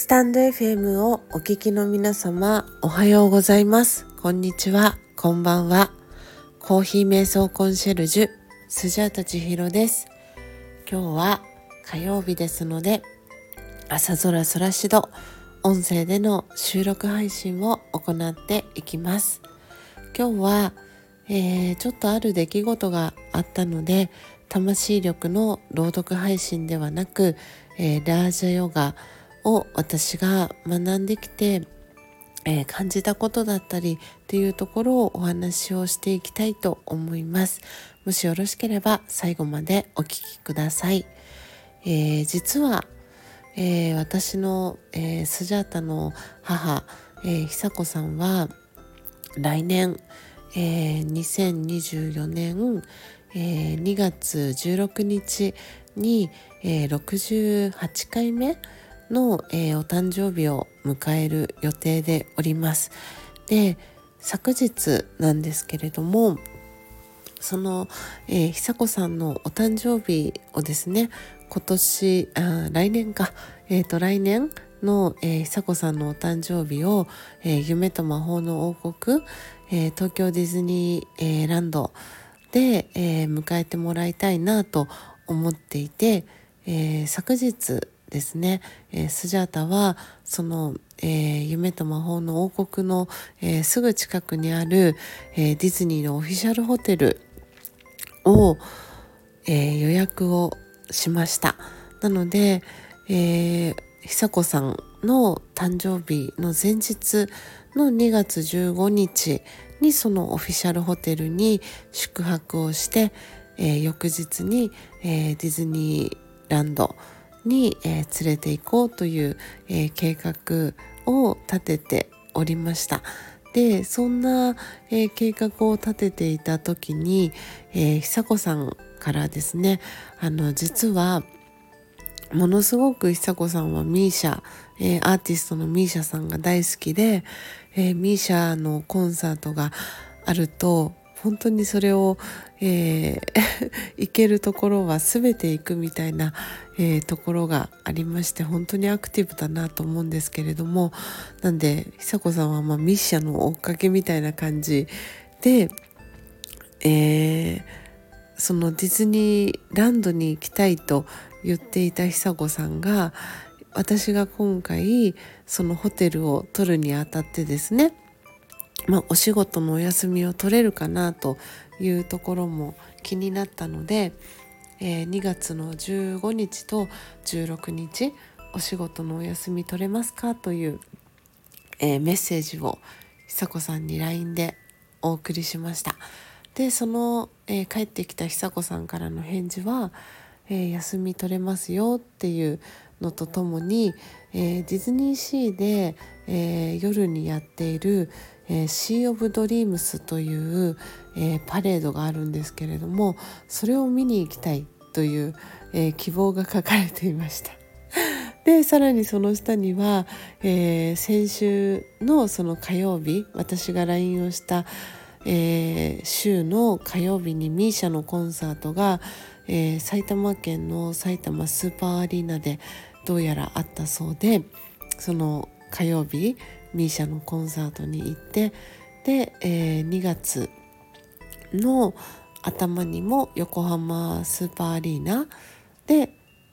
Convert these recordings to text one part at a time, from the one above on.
スタンド FM をお聞きの皆様、おはようございます。こんにちは、こんばんは。コーヒー瞑想コンシェルジュ、スジャータチヒロです。今日は火曜日ですので、朝空空しど、音声での収録配信を行っていきます。今日は、えー、ちょっとある出来事があったので、魂力の朗読配信ではなく、えー、ラージャヨガを私が学んできて、えー、感じたことだったりっていうところをお話をしていきたいと思います。もしよろしければ最後までお聞きください。えー、実は、えー、私の、えー、スジャータの母、えー、久子さんは来年、えー、2024年、えー、2月16日に、えー、68回目の、えー、お誕生日を迎える予定でおります。で昨日なんですけれどもその、えー、久子さんのお誕生日をですね今年あ来年か、えーと、来年の、えー、久子さんのお誕生日を、えー、夢と魔法の王国、えー、東京ディズニー、えー、ランドで、えー、迎えてもらいたいなと思っていて、えー、昨日ですね、えー、スジャータはその、えー、夢と魔法の王国の、えー、すぐ近くにある、えディズニーのオフィシャルホテルを、え予約をしました。なので、え久子さんの誕生日の前日の2月15日にそのオフィシャルホテルに宿泊をして、え、翌日に、え、ディズニーランドに、えー、連れて行こうという、え計画を立てておりました。でそんな、え計画を立てていた時に、え久子さんからですねあの実はものすごく久子さんはミーシャ、えー、アーティストのミーシャさんが大好きで、えー、ミーシャのコンサートがあると本当にそれを、えー、行けるところは全て行くみたいな、えー、ところがありまして本当にアクティブだなと思うんですけれどもなんで久子さんはまあミッシャの追っかけみたいな感じで、えー、そのディズニーランドに行きたいと言っていた久子さんが私が今回そのホテルを取るにあたってですねまあ、お仕事のお休みを取れるかなというところも気になったので、えー、2月の15日と16日お仕事のお休み取れますかという、えー、メッセージを久子さんに LINE でお送りしました。でその、えー、帰ってきた久子さんからの返事は、え、休み取れますよっていうのとともに、え、ディズニーシーで、え、夜にやっている、えー、シー・オブ・ドリームスという、えー、パレードがあるんですけれどもそれを見に行きたいという、えー、希望が書かれていました。でさらにその下には、えー、先週のその火曜日私が LINE をした、えー、週の火曜日に misia のコンサートが、えー、埼玉県の埼玉スーパーアリーナでどうやらあったそうでその火曜日 misia のコンサートに行ってで、えー、2月の頭にも横浜スーパーアリーナで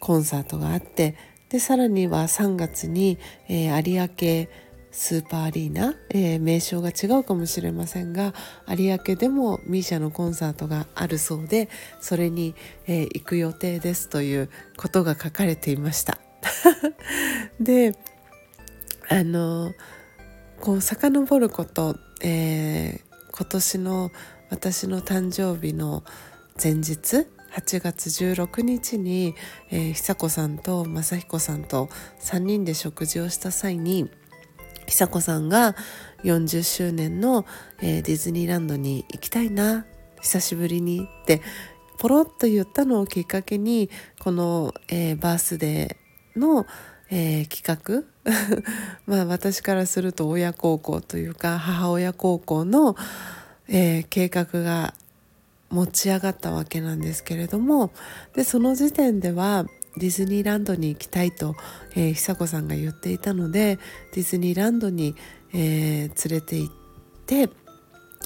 コンサートがあってでさらには3月に、えー、有明スーパーアリーナ、えー、名称が違うかもしれませんが有明でも misia のコンサートがあるそうでそれに、えー、行く予定ですということが書かれていました。であのこう遡ること、えー、今年の私の誕生日の前日8月16日に、えー、久子さんと正彦さんと3人で食事をした際に久子さんが40周年の、えー、ディズニーランドに行きたいな久しぶりにってポロッと言ったのをきっかけにこの、えー、バースデーの、えー、企画？まあ私からすると親孝行というか母親孝行の、えー、計画が持ち上がったわけなんですけれどもでその時点ではディズニーランドに行きたいと、えー、久子さんが言っていたのでディズニーランドに、えー、連れて行って、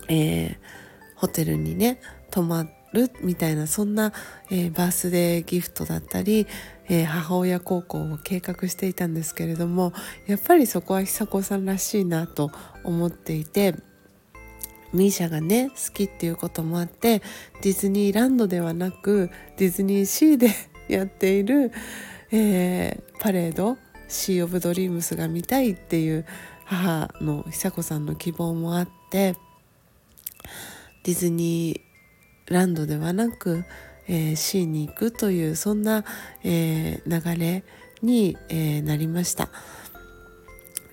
えー、ホテルにね泊まるみたいなそんな、えー、バースデーギフトだったり、えー、母親孝行を計画していたんですけれどもやっぱりそこは久子さんらしいなと思っていて。ミーシャがね好きっていうこともあってディズニーランドではなくディズニーシーでやっている、えー、パレードシー・オブ・ドリームスが見たいっていう母の久子さんの希望もあってディズニーランドではなく、えー、シーに行くというそんな、えー、流れに、えー、なりました。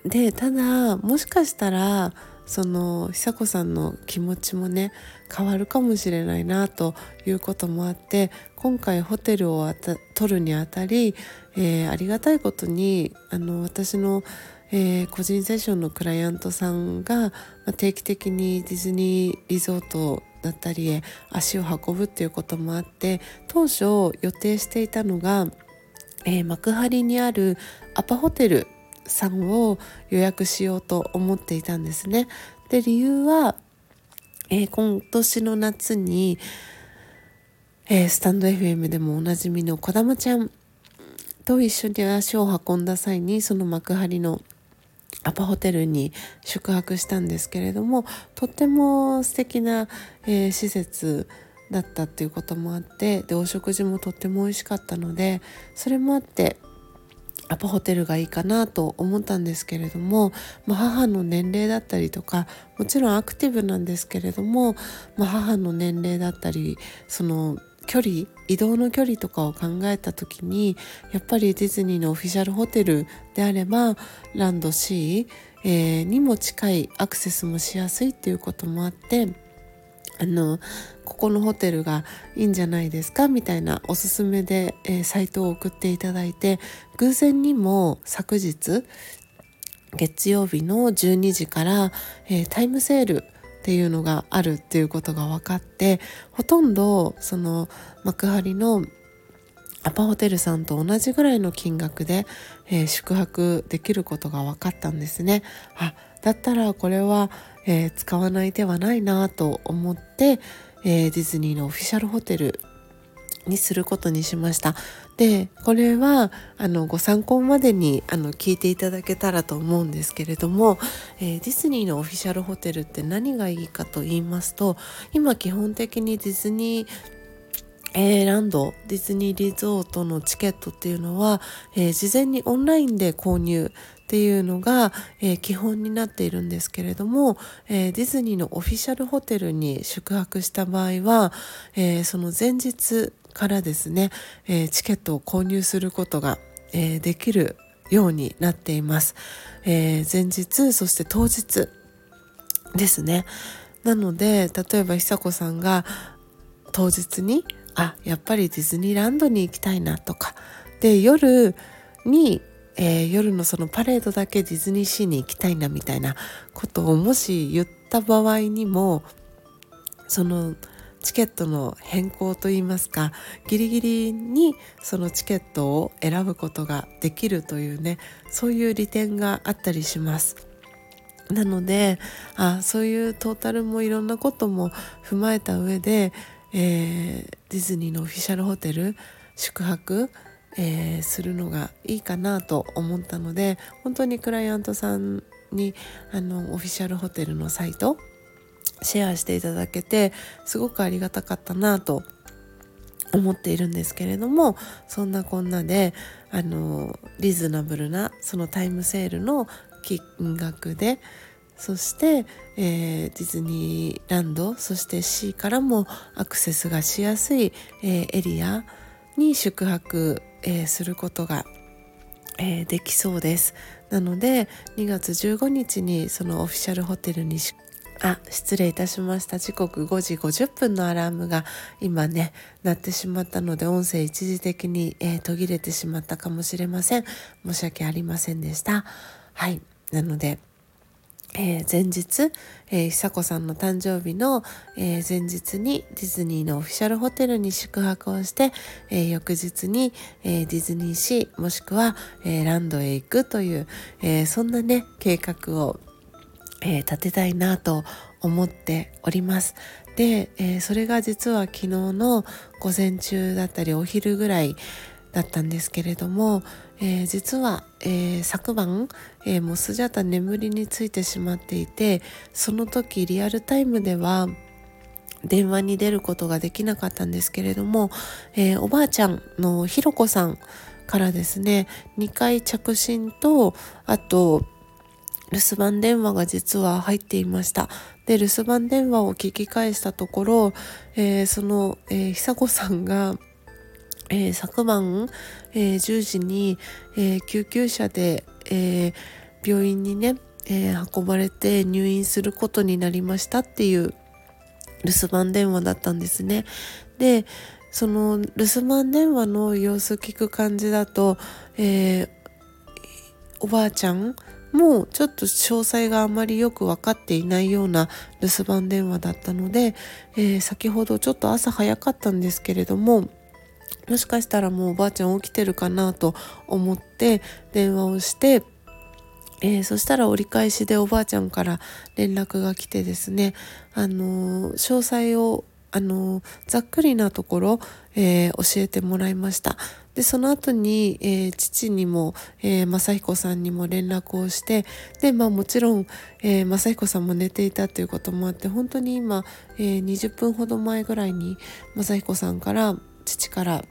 でただもしかしたらその久子さんの気持ちもね変わるかもしれないなということもあって今回ホテルを取るにあたり、えー、ありがたいことにあの私の、えー、個人セッションのクライアントさんが、まあ、定期的にディズニーリゾートだったりへ足を運ぶっていうこともあって当初予定していたのが、えー、幕張にあるアパホテルさんを予約しようと思っていたんですね。で理由は、えー、今年の夏に、えー、スタンド FM でもおなじみのこだまちゃんと一緒に足を運んだ際にその幕張のアパホテルに宿泊したんですけれどもとっても素敵な、えー、施設だったっていうこともあってでお食事もとっても美味しかったのでそれもあってアパホテルがいいかなと思ったんですけれども、まあ、母の年齢だったりとかもちろんアクティブなんですけれども、まあ、母の年齢だったりその距離移動の距離とかを考えた時にやっぱりディズニーのオフィシャルホテルであればランド C、えー、にも近いアクセスもしやすいっていうこともあってあのここのホテルがいいんじゃないですかみたいなおすすめで、えー、サイトを送っていただいて偶然にも昨日月曜日の12時から、えー、タイムセールっていうのがあるっていうことが分かってほとんどその幕張のアパホテルさんと同じぐらいの金額で、えー、宿泊できることが分かったんですね。あだったらこれは、えー、使わない手はないなと思って、えー、ディズニーのオフィシャルホテルにすることにしました。でこれはあのご参考までにあの聞いていただけたらと思うんですけれども、えー、ディズニーのオフィシャルホテルって何がいいかと言いますと今基本的にディズニーえー、ランドディズニーリゾートのチケットっていうのは、えー、事前にオンラインで購入っていうのが、えー、基本になっているんですけれども、えー、ディズニーのオフィシャルホテルに宿泊した場合は、えー、その前日からですね、えチケットを購入することが、えできるようになっています、え前日そして当日ですね。なので例えば久子さんが当日にあやっぱりディズニーランドに行きたいなとかで夜にえー、夜のそのパレードだけディズニーシーに行きたいなみたいなことをもし言った場合にもそのチケットの変更といいますかギリギリにそのチケットを選ぶことができるというねそういう利点があったりします。なのであそういうトータルもいろんなことも踏まえた上で、えー、ディズニーのオフィシャルホテル宿泊えー、するのがいいかなと思ったので本当にクライアントさんにあのオフィシャルホテルのサイトシェアしていただけてすごくありがたかったなと思っているんですけれどもそんなこんなであのリーズナブルなそのタイムセールの金額でそして、えー、ディズニーランドそして C からもアクセスがしやすい、えー、エリアに宿泊えー、することが、え、できそうです。なので2月15日にそのオフィシャルホテルにあ失礼いたしました。時刻5時50分のアラームが今ね鳴ってしまったので音声一時的に、えー、途切れてしまったかもしれません。申し訳ありませんでした。はい。なのでえー、前日、えー、久子さんの誕生日の、え、前日にディズニーのオフィシャルホテルに宿泊をして、え、翌日に、え、ディズニーシーもしくは、え、ランドへ行くという、え、そんなね計画を、えー、立てたいなと思っております。で、えー、それが実は昨日の午前中だったりお昼ぐらいだったんですけれども、えー、実は、えー、昨晩、えー、もうスジャタ眠りについてしまっていてその時リアルタイムでは電話に出ることができなかったんですけれども、え、おばあちゃんのひろこさんからですね2回着信とあと留守番電話が実は入っていましたで留守番電話を聞き返したところ、えー、その、えー、久子さんがえー、昨晩、えー、10時に、えー、救急車で、え病院にね、え運ばれて入院することになりましたっていう留守番電話だったんですね。でその留守番電話の様子聞く感じだと、えおばあちゃんもうちょっと詳細があまりよく分かっていないような留守番電話だったので、え先ほどちょっと朝早かったんですけれどももしかしたらもうおばあちゃん起きてるかなと思って電話をして、えー、そしたら折り返しでおばあちゃんから連絡が来てですね、あのー、詳細をあのざっくりなところ、えー、教えてもらいました。でその後に、えー、父にも、えー、正彦さんにも連絡をしてで、まあ、もちろん、えー、正彦さんも寝ていたということもあって本当に今、えー、20分ほど前ぐらいに正彦さんから父から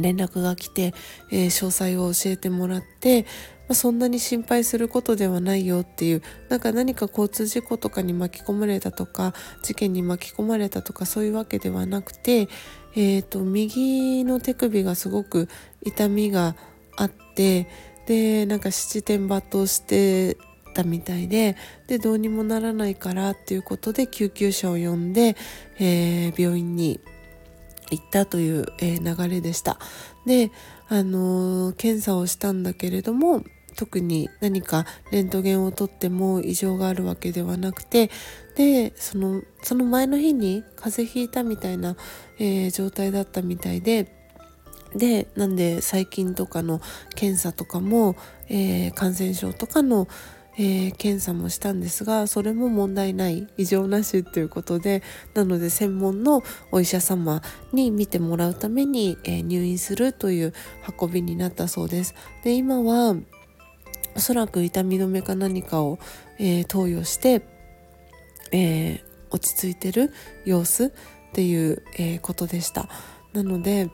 連絡が来て、えー、詳細を教えてもらって、あ、そんなに心配することではないよっていうなんか何か交通事故とかに巻き込まれたとか事件に巻き込まれたとかそういうわけではなくて、えーと、右の手首がすごく痛みがあってでなんか七点抜刀してたみたいででどうにもならないからっていうことで救急車を呼んで、えー、病院に行ったという、えー、流れでした。で、あのー、検査をしたんだけれども特に何かレントゲンを取っても異常があるわけではなくてでそのその前の日に風邪ひいたみたいな、えー、状態だったみたいででなんで細菌とかの検査とかも、えー、感染症とかの、えー、検査もしたんですがそれも問題ない異常なしということでなので専門のお医者様に見てもらうために、えー、入院するという運びになったそうです。で今はおそらく痛み止めか何かを、えー、投与して、え落ち着いてる様子っていう、えことでした。なので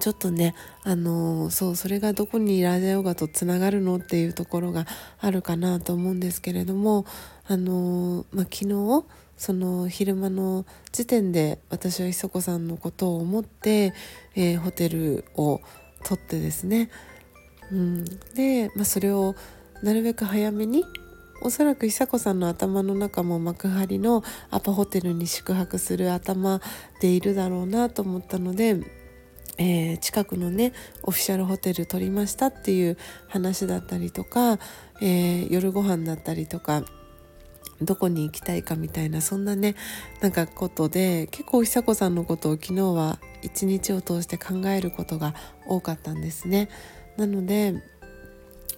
ちょっとねあの、そうそれがどこにラジオヨガとつながるのっていうところがあるかなと思うんですけれどもあの、まあ、昨日その昼間の時点で私は磯子さんのことを思って、えー、ホテルを取ってですね、うん、で、まあ、それをなるべく早めにおそらく久子さんの頭の中も幕張のアパホテルに宿泊する頭でいるだろうなと思ったのでえー、近くのねオフィシャルホテル取りましたっていう話だったりとか、えー、夜ご飯だったりとかどこに行きたいかみたいなそんなねなんかことで結構久子さんのことを昨日は一日を通して考えることが多かったんですね。なので、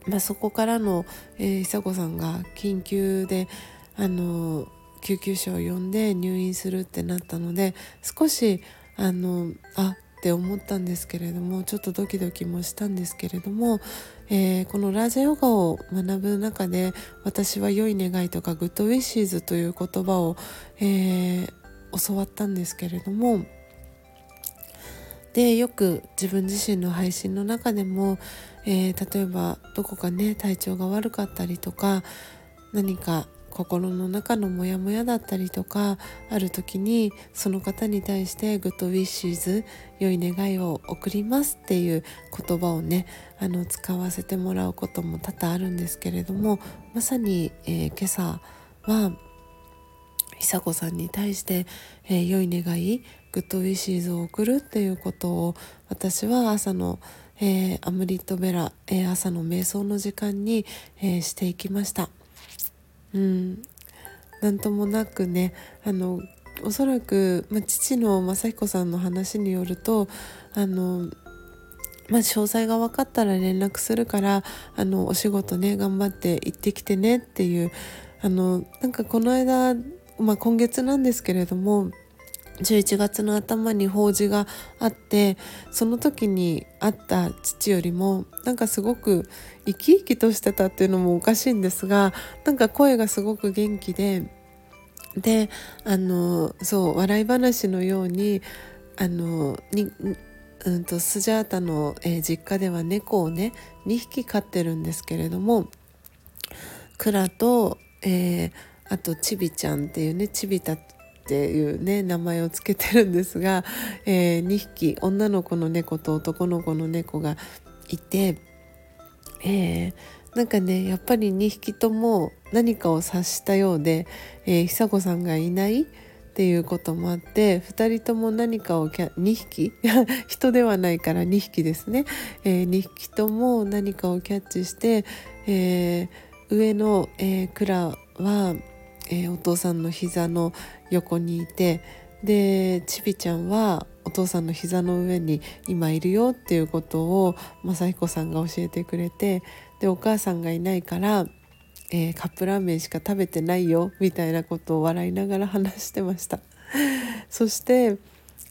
まあ、そこからの、えー、久子さんが緊急であの救急車を呼んで入院するってなったので少しあのあって思ったんですけれどもちょっとドキドキもしたんですけれども、えー、このラージャヨガを学ぶ中で私は良い願いとか good wishes という言葉を、えー、教わったんですけれどもでよく自分自身の配信の中でも、えー、例えばどこかね体調が悪かったりとか何か心の中のモヤモヤだったりとかある時にその方に対して good wishes 良い願いを送りますっていう言葉をねあの使わせてもらうことも多々あるんですけれどもまさに、えー、今朝は久子さんに対して、えー、良い願いグッドウィッシーズを送るっていうことを私は朝の、えー、アムリットベラ、えー、朝の瞑想の時間に、えしていきました。うんなんともなくねあのおそらく、まあ、父の雅彦さんの話によるとあのまあ、詳細が分かったら連絡するからあのお仕事ね頑張って行ってきてねっていうあのなんかこの間、まあ、今月なんですけれども11月の頭に法事があってその時に会った父よりもなんかすごく生き生きとしてたっていうのもおかしいんですがなんか声がすごく元気でであのそう笑い話のようにあのにうんとスジャータの、えー、実家では猫をね2匹飼ってるんですけれどもクラと、えー、あとチビちゃんっていうねチビタっていうね名前を付けてるんですが、えー、2匹女の子の猫と男の子の猫がいて、えー、なんかねやっぱり2匹とも何かを察したようで、えー、久子さんがいないっていうこともあって2人とも何かをキャ2匹 人ではないから2匹ですね、えー、2匹とも何かをキャッチして、えー、上の、えー、クラはえー、お父さんの膝の横にいてでちびちゃんはお父さんの膝の上に今いるよっていうことを雅彦さんが教えてくれてでお母さんがいないから、えー、カップラーメンしか食べてないよみたいなことを笑いながら話してました。そして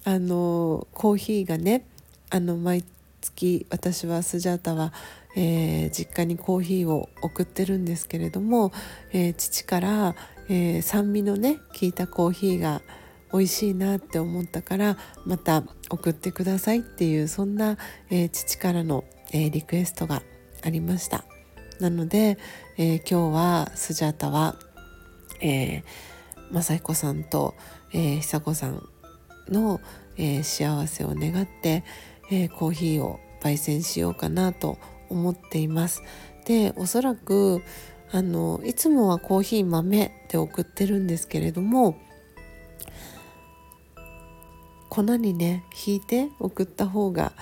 あのコーヒーがねあの毎月私はスジャータはえー、実家にコーヒーを送ってるんですけれども、えー、父から、えー、酸味のね効いたコーヒーが美味しいなって思ったからまた送ってくださいっていうそんな、え父からの、えリクエストがありました。なので、え今日はスジャータは、えー、雅彦さんと、え久子さんの、え幸せを願って、えコーヒーを焙煎しようかなと思っています。でおそらくあのいつもはコーヒー豆って送ってるんですけれども粉にね引いて送った方が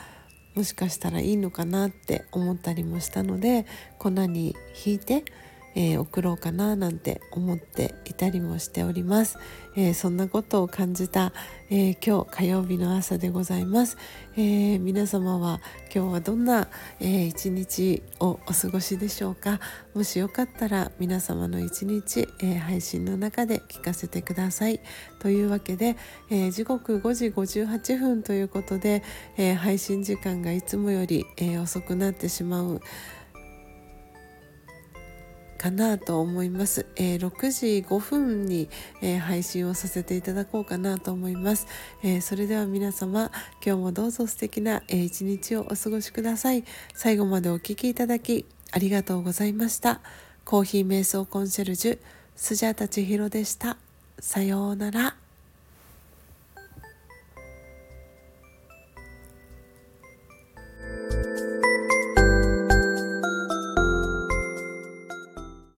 もしかしたらいいのかなって思ったりもしたので粉に引いてえー、送ろうかななんて思っていたりもしております、えー、そんなことを感じた、えー、今日火曜日の朝でございます、え皆様は今日はどんな、え一日をお過ごしでしょうか。もしよかったら皆様の一日、え配信の中で聞かせてください。というわけで、え時刻5時58分ということで、え配信時間がいつもより、え遅くなってしまうかなと思います、えー、6時5分に、えー、配信をさせていただこうかなと思います、えー、それでは皆様今日もどうぞ素敵な、え一日をお過ごしください。最後までお聴きいただきありがとうございました。コーヒー瞑想コンシェルジュスジャータ千尋でした。さようなら。